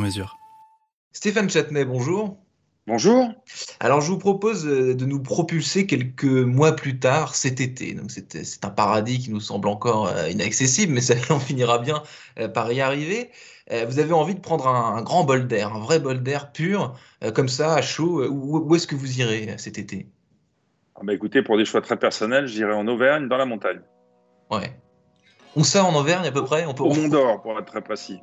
mesure. Stéphane Châtenay, bonjour. Bonjour. Alors, je vous propose euh, de nous propulser quelques mois plus tard cet été. Donc, c'est c'est un paradis qui nous semble encore euh, inaccessible, mais ça en finira bien euh, par y arriver. Euh, Vous avez envie de prendre un, un grand bol d'air, un vrai bol d'air pur, euh, comme ça, à chaud. Où, où est-ce que vous irez euh, cet été? Ah bah écoutez, pour des choix très personnels, j'irai en Auvergne, dans la montagne. Ouais. Où ça, en Auvergne, à peu près? On peut... Au Mont d'Or, pour être très précis.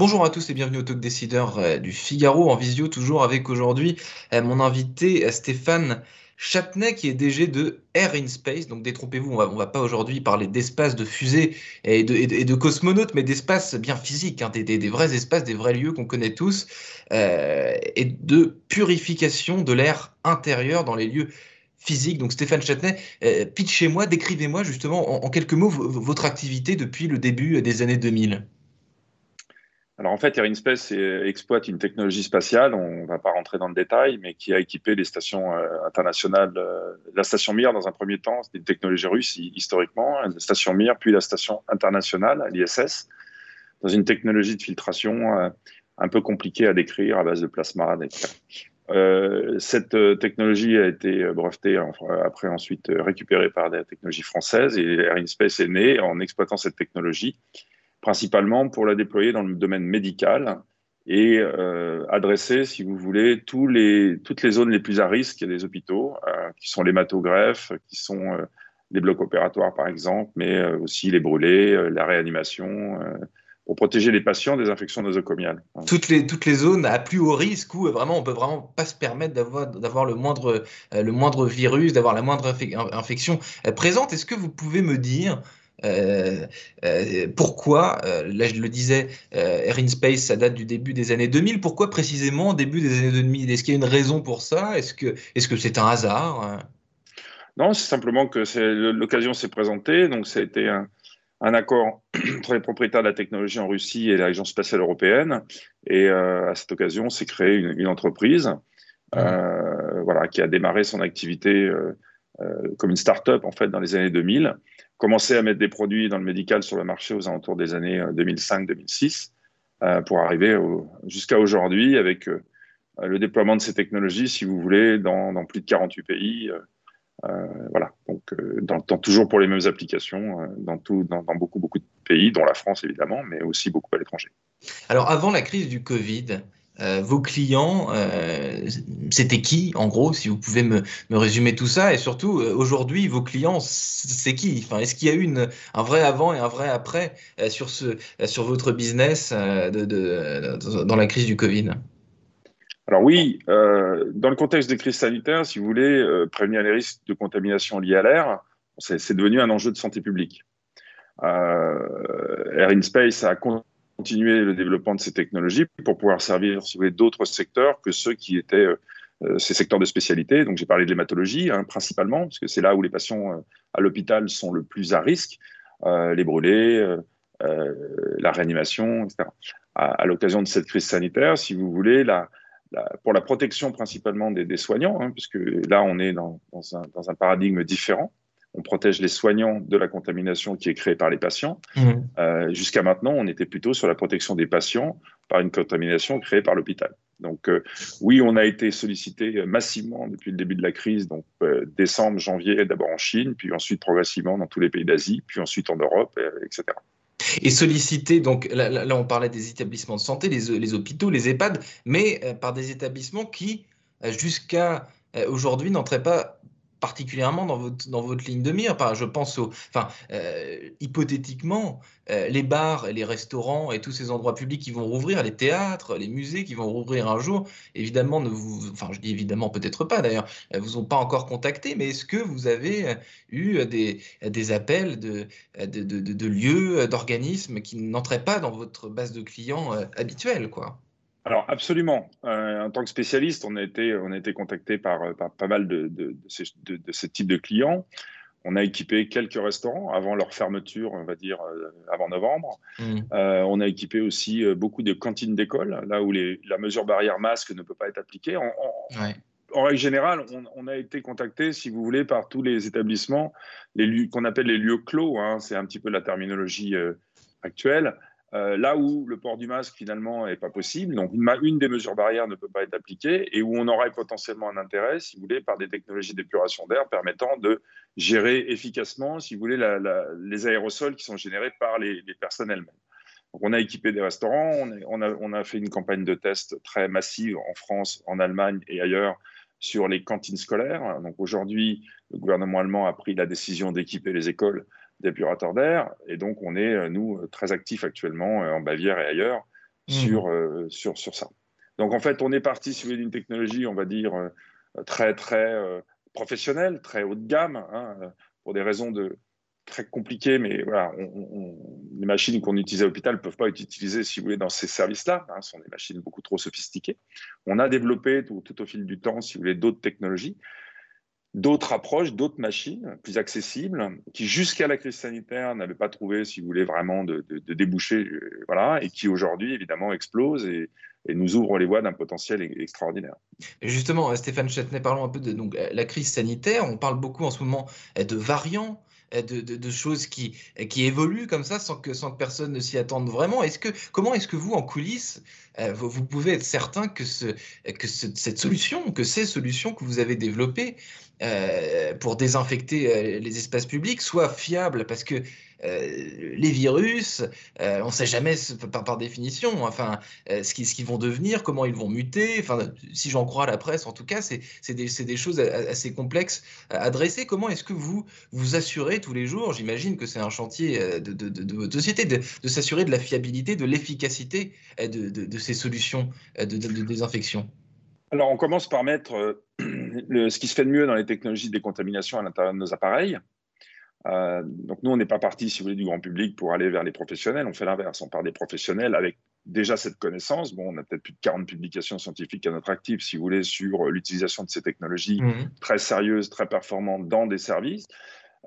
Bonjour à tous et bienvenue au Talk Décideur euh, du Figaro en visio, toujours avec aujourd'hui euh, mon invité euh, Stéphane Châtenay qui est DG de Air in Space. Donc détrompez-vous, on va, va pas aujourd'hui parler d'espace, de fusées et de, cosmonautes, mais d'espace bien physique, hein, des, vrais espaces, des vrais lieux qu'on connaît tous, et de purification de l'air intérieur dans les lieux physiques. Donc Stéphane Châtenay, euh, pitchez-moi, décrivez-moi justement en, en quelques mots votre activité depuis le début des années 2000. Alors en fait, Air Space exploite une technologie spatiale, on ne va pas rentrer dans le détail, mais qui a équipé les stations euh, internationales, euh, la station Mir dans un premier temps, c'était une technologie russe historiquement, la station Mir, puis la station internationale, l'ISS, dans une technologie de filtration euh, un peu compliquée à décrire à base de plasma. Euh, cette technologie a été brevetée, après ensuite récupérée par des technologies françaises, et Air Space est né en exploitant cette technologie principalement pour la déployer dans le domaine médical et euh, adresser, si vous voulez, les, toutes les zones les plus à risque des hôpitaux, euh, qui sont l'hématogreffe, qui sont euh, les blocs opératoires par exemple, mais aussi les brûlés, la réanimation, pour protéger les patients des infections nosocomiales. Toutes les, toutes les zones à plus haut risque où vraiment on peut vraiment pas se permettre d'avoir, d'avoir le, moindre, le moindre virus, d'avoir la moindre infection présente. Est-ce que vous pouvez me dire euh, euh, pourquoi, euh, là je le disais, Air in Space, ça date du début des années 2000. Pourquoi précisément début des années 2000 Est-ce qu'il y a une raison pour ça? Est-ce que c'est un hasard? Non, c'est simplement que l'occasion s'est présentée. Donc ça a été un, un accord entre les propriétaires de la technologie en Russie et l'Agence spatiale européenne. Et à cette occasion, s'est créée une, une entreprise mmh. voilà, qui a démarré son activité comme une start-up en fait dans les années 2000 commencé à mettre des produits dans le médical sur le marché aux alentours des années 2005-2006 euh, pour arriver jusqu'à aujourd'hui avec euh, le déploiement de ces technologies, si vous voulez, dans, plus de 48 pays. Euh, voilà, donc dans, dans, toujours pour les mêmes applications, dans, dans, beaucoup, beaucoup de pays, dont la France évidemment, mais aussi beaucoup à l'étranger. Alors avant la crise du Covid, euh, vos clients, euh, c'était qui, en gros, si vous pouvez me, me résumer tout ça, et surtout, euh, aujourd'hui, vos clients, c'est qui? Enfin, Est-ce qu'il y a eu un vrai avant et un vrai après sur, ce, sur votre business de, de, de, dans la crise du Covid? Alors oui, dans le contexte des crises sanitaires, si vous voulez, prévenir les risques de contamination liés à l'air, c'est devenu un enjeu de santé publique. Air in Space a continuer le développement de ces technologies pour pouvoir servir d'autres secteurs que ceux qui étaient euh, ces secteurs de spécialité. Donc j'ai parlé de l'hématologie hein, principalement, parce que c'est là où les patients euh, à l'hôpital sont le plus à risque, euh, les brûlés, euh, la réanimation, etc. À, l'occasion de cette crise sanitaire, si vous voulez, pour la protection principalement des, soignants, hein, puisque là on est dans un paradigme différent on protège les soignants de la contamination qui est créée par les patients. Mmh. Euh, Jusqu'à maintenant, on était plutôt sur la protection des patients par une contamination créée par l'hôpital. Donc euh, oui, on a été sollicité massivement depuis le début de la crise, donc euh, décembre, janvier, d'abord en Chine, puis ensuite progressivement dans tous les pays d'Asie, puis ensuite en Europe, etc. Et sollicité, donc là, là, on parlait des établissements de santé, les, les hôpitaux, les EHPAD, mais euh, par des établissements qui, jusqu'à aujourd'hui, n'entraient pas particulièrement dans votre, dans votre ligne de mire. je pense au, enfin, hypothétiquement, les bars les restaurants et tous ces endroits publics qui vont rouvrir, les théâtres, les musées qui vont rouvrir un jour, évidemment, ne vous, enfin, je dis évidemment peut-être pas d'ailleurs, vous ont pas encore contacté, mais est-ce que vous avez eu des, des appels de, de, de, de lieux, d'organismes qui n'entraient pas dans votre base de clients habituelle, quoi? Alors absolument. Euh, en tant que spécialiste, on a été, on a été contacté par, pas mal de, de, de, ce type de clients. On a équipé quelques restaurants avant leur fermeture, on va dire euh, avant novembre. Mmh. Euh, on a équipé aussi beaucoup de cantines d'école, là où les, la mesure barrière masque ne peut pas être appliquée. En, en, règle générale, on, a été contacté, si vous voulez, par tous les établissements, les qu'on appelle les lieux clos. Hein, c'est un petit peu la terminologie actuelle. Euh, là où le port du masque finalement n'est pas possible, donc une, des mesures barrières ne peut pas être appliquée et où on aurait potentiellement un intérêt, si vous voulez, par des technologies d'épuration d'air permettant de gérer efficacement, si vous voulez, les aérosols qui sont générés par les, personnes elles-mêmes. Donc on a équipé des restaurants, on, a, on, a, fait une campagne de tests très massive en France, en Allemagne et ailleurs sur les cantines scolaires. Donc aujourd'hui, le gouvernement allemand a pris la décision d'équiper les écoles d'épurateurs d'air. Et donc, on est, euh, nous, très actifs actuellement euh, en Bavière et ailleurs mmh. sur, euh, sur, sur ça. Donc, en fait, on est parti sur une technologie, on va dire, très, très professionnelle, très haut de gamme, hein, pour des raisons de, très compliquées, mais voilà, les machines qu'on utilise à l'hôpital ne peuvent pas être utilisées, si vous voulez, dans ces services-là. Hein, ce sont des machines beaucoup trop sophistiquées. On a développé tout, tout, au fil du temps, si vous voulez, d'autres technologies d'autres approches, d'autres machines plus accessibles, qui jusqu'à la crise sanitaire n'avaient pas trouvé, si vous voulez, vraiment de, de, débouchés, euh, voilà, et qui aujourd'hui, évidemment, explosent et, nous ouvrent les voies d'un potentiel extraordinaire. justement, Stéphane Châtenay, parlons un peu de donc, la crise sanitaire. On parle beaucoup en ce moment de variants. De, choses qui, évoluent comme ça sans que, personne ne s'y attende vraiment. Est-ce que, comment est-ce que vous, en coulisses, euh, vous, pouvez être certain que, ce, que cette solution, que ces solutions que vous avez développées, euh, pour désinfecter euh, les espaces publics soit fiable parce que euh, les virus, on ne sait jamais par, définition enfin, ce qu'ils vont devenir, comment ils vont muter. Enfin, si j'en crois la presse, en tout cas, c'est des, choses assez complexes à adresser. Comment est-ce que vous vous assurez tous les jours J'imagine que c'est un chantier de, votre société de, s'assurer de la fiabilité, de l'efficacité de, ces solutions de, désinfection? Alors, on commence par mettre ce qui se fait de mieux dans les technologies de décontamination à l'intérieur de nos appareils. Euh, donc nous, on n'est pas parti, si vous voulez, du grand public pour aller vers les professionnels. On fait l'inverse. On part des professionnels avec déjà cette connaissance. Bon, on a peut-être plus de 40 publications scientifiques à notre actif, si vous voulez, sur l'utilisation de ces technologies mmh. très sérieuses, très performantes dans des services.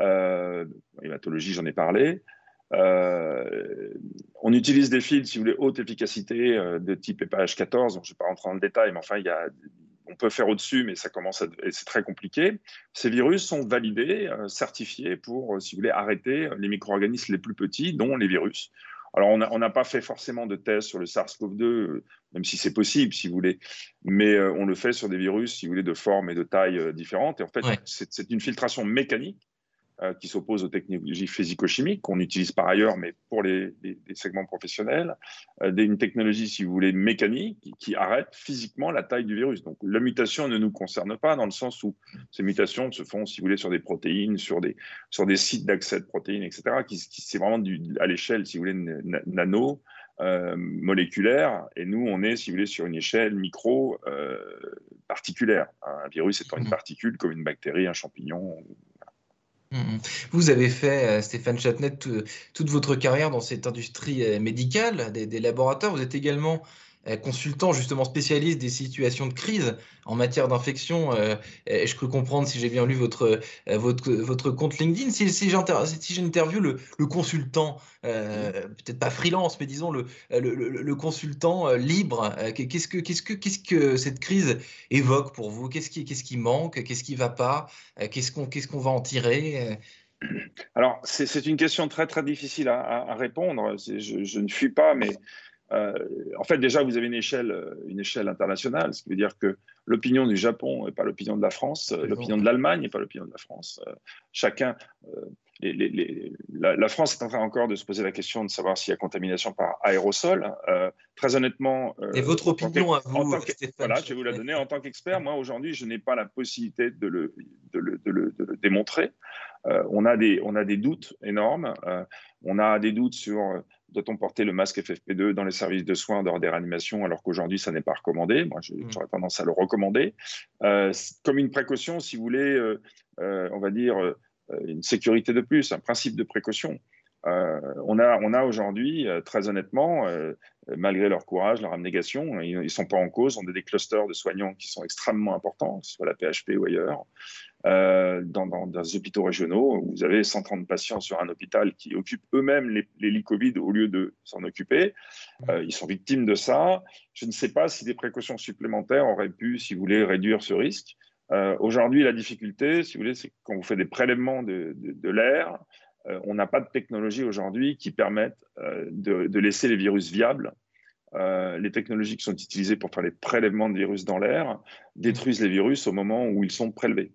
Euh, hématologie, j'en ai parlé. Euh, on utilise des fils, si vous voulez, haute efficacité euh, de type EPH 14. Donc, je ne vais pas rentrer dans le détail, mais enfin, il y a on peut faire au-dessus, mais ça commence à c'est très compliqué. Ces virus sont validés, euh, certifiés pour, euh, si vous voulez, arrêter les micro-organismes les plus petits, dont les virus. Alors, on n'a pas fait forcément de tests sur le SARS-CoV-2, euh, même si c'est possible, si vous voulez, mais on le fait sur des virus, si vous voulez, de forme et de taille différentes. Et en fait, c'est une filtration mécanique euh, qui s'oppose aux technologies physico-chimiques qu'on utilise par ailleurs, mais pour les, segments professionnels, euh, une technologie, si vous voulez, mécanique qui, arrête physiquement la taille du virus. Donc la mutation ne nous concerne pas dans le sens où ces mutations se font, si vous voulez, sur des protéines, sur des, sur des sites d'accès de protéines, etc., qui, c'est vraiment du, à l'échelle, si vous voulez, nano. Euh, moléculaire, et nous, on est, si vous voulez, sur une échelle micro particulière. Un virus étant une mmh. particule comme une bactérie, un champignon. Vous avez fait, euh, Stéphane Châtenay, toute votre carrière dans cette industrie euh, médicale, des, des laboratoires. Vous êtes également euh, consultant justement spécialiste des situations de crise en matière d'infection. Euh, je peux comprendre si j'ai bien lu votre, euh, votre, votre compte LinkedIn. Si, si j'interviewe le, consultant, peut-être pas freelance, mais disons le, le, consultant libre, qu'est-ce que, qu'est-ce, que, qu'est-ce que cette crise évoque pour vous? Qu'est-ce qui, qu'est-ce qui manque? Qu'est-ce qui va pas? Qu'est-ce qu'on, va en tirer? Alors, c'est une question très très difficile à, à répondre. Je, je, ne fuis pas, mais euh, en fait, déjà, vous avez une échelle, euh, une échelle internationale, ce qui veut dire que l'opinion du Japon n'est pas l'opinion de la France, euh, l'opinion de l'Allemagne n'est pas l'opinion de la France. chacun, la, France est en train encore de se poser la question de savoir s'il y a contamination par aérosol. Très honnêtement. Et votre opinion à vous, Voilà, je vais vous la donner. En tant qu'expert, moi aujourd'hui, je n'ai pas la possibilité de le, de le, de le, de le démontrer. on, a des, on a des doutes énormes. on a des doutes sur doit-on porter le masque FFP2 dans les services de soins lors des réanimations alors qu'aujourd'hui ça n'est pas recommandé? Moi mm. j'aurais tendance à le recommander. Euh, comme une précaution, si vous voulez, euh, euh, on va dire une sécurité de plus, un principe de précaution. On a, on a aujourd'hui, très honnêtement, malgré leur courage, leur abnégation, ils ne sont pas en cause. On a des clusters de soignants qui sont extrêmement importants, que ce soit la PHP ou ailleurs. Euh, dans, dans, des hôpitaux régionaux, vous avez 130 patients sur un hôpital qui occupent eux-mêmes les, lits Covid au lieu de s'en occuper. Mmh. Euh, ils sont victimes de ça. Je ne sais pas si des précautions supplémentaires auraient pu, si vous voulez, réduire ce risque. Euh, aujourd'hui, la difficulté, si vous voulez, c'est quand vous faites des prélèvements de, de, l'air, on n'a pas de technologie aujourd'hui qui permettent de, de, laisser les virus viables. les technologies qui sont utilisées pour faire les prélèvements de virus dans l'air détruisent les virus au moment où ils sont prélevés.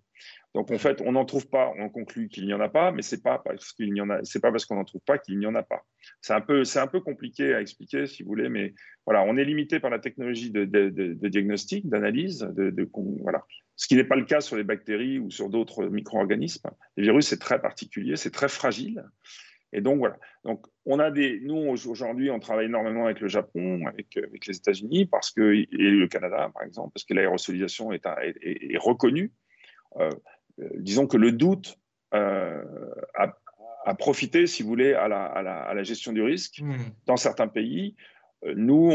Donc en fait, on n'en trouve pas, on conclut qu'il n'y en a pas, mais c'est pas parce qu'il n'y en a, c'est pas parce qu'on n'en trouve pas qu'il n'y en a pas. C'est un peu, c'est un peu compliqué à expliquer, si vous voulez, mais voilà, on est limité par la technologie de, diagnostic, d'analyse, de, voilà. Ce qui n'est pas le cas sur les bactéries ou sur d'autres micro-organismes. Les virus, c'est très particulier, c'est très fragile. Et donc voilà. Donc on a des, nous aujourd'hui, on travaille énormément avec le Japon, avec, les États-Unis, parce que et le Canada par exemple, parce que l'aérosolisation est, reconnue. Euh, euh, disons que le doute euh, a, profité, si vous voulez, à la, gestion du risque hmm. dans certains pays. Nous,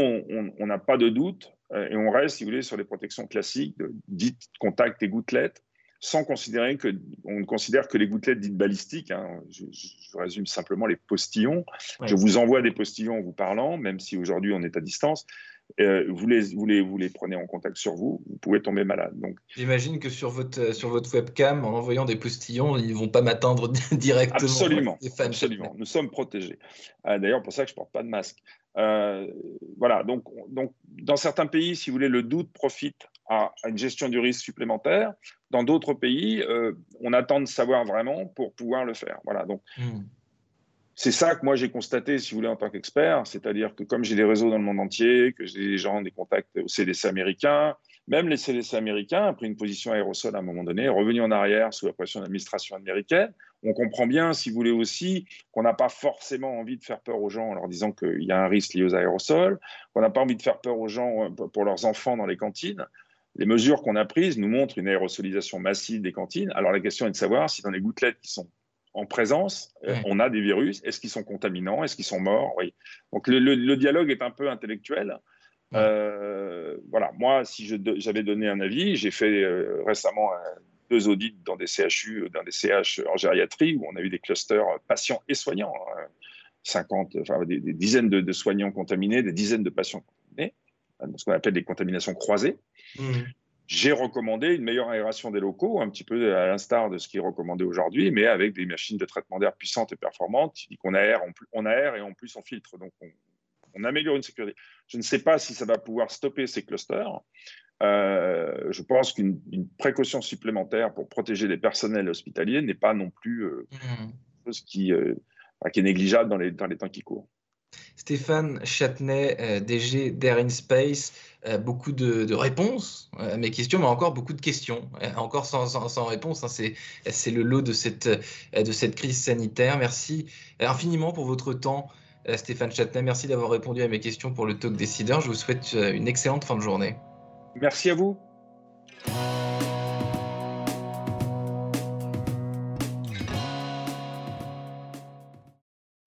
on n'a pas de doute et on reste, si vous voulez, sur les protections classiques, dites contact et gouttelettes, sans considérer que, on ne considère que les gouttelettes dites balistiques. Hein. je, résume simplement les postillons. Je vous envoie des postillons en vous parlant, même si aujourd'hui on est à distance. Euh, vous, les, vous, les, vous les prenez en contact sur vous, vous pouvez tomber malade. Donc, J'imagine que sur votre, sur votre webcam, en envoyant des postillons, ils ne vont pas m'atteindre directement. Absolument, absolument. nous sommes protégés. Euh, d'ailleurs, pour ça que je ne porte pas de masque. Euh, voilà, donc, donc dans certains pays, si vous voulez, le doute profite à, une gestion du risque supplémentaire. Dans d'autres pays, on attend de savoir vraiment pour pouvoir le faire. Voilà, donc hmm c'est ça que moi j'ai constaté, si vous voulez, en tant qu'expert, c'est-à-dire que comme j'ai des réseaux dans le monde entier, que j'ai des gens, des contacts au CDC américain, même les CDC américains pris une position aérosol à un moment donné, revenu en arrière sous la pression de l'administration américaine. On comprend bien, si vous voulez aussi, qu'on n'a pas forcément envie de faire peur aux gens en leur disant qu'il y a un risque lié aux aérosols, qu'on n'a pas envie de faire peur aux gens euh, pour leurs enfants dans les cantines. Les mesures qu'on a prises nous montrent une aérosolisation massive des cantines. Alors la question est de savoir si dans les gouttelettes qui sont en présence, euh, on a des virus. Est-ce qu'ils sont contaminants? Est-ce qu'ils sont morts? Oui. Donc le, dialogue est un peu intellectuel. Euh, voilà, moi, si j'avais donné un avis, j'ai fait euh, récemment deux audits dans des CHU, dans des CH en gériatrie, où on a eu des clusters patients et soignants. 50, hein. enfin, des, dizaines de, soignants contaminés, des dizaines de patients contaminés, ce qu'on appelle des contaminations croisées. Mmh j'ai recommandé une meilleure aération des locaux, un petit peu à l'instar de ce qui est recommandé aujourd'hui, mais avec des machines de traitement d'air puissantes et performantes, qu'on aère, on aère et en plus on filtre. Donc on, améliore une sécurité. Je ne sais pas si ça va pouvoir stopper ces clusters. Euh, je pense qu'une précaution supplémentaire pour protéger les personnels hospitaliers n'est pas non plus euh, mmh. chose qui, euh, qui, est négligeable dans les, dans les temps qui courent. Stéphane Châtenay, euh, DG d'Air in Space, euh, beaucoup de, réponses euh, à mes questions, mais encore beaucoup de questions, encore sans, réponse. Hein. c'est le lot de cette, de cette crise sanitaire. Merci infiniment pour votre temps, Stéphane Châtenay. Merci d'avoir répondu à mes questions pour le Talk Décideur. Je vous souhaite une excellente fin de journée. Merci à vous.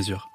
mesure.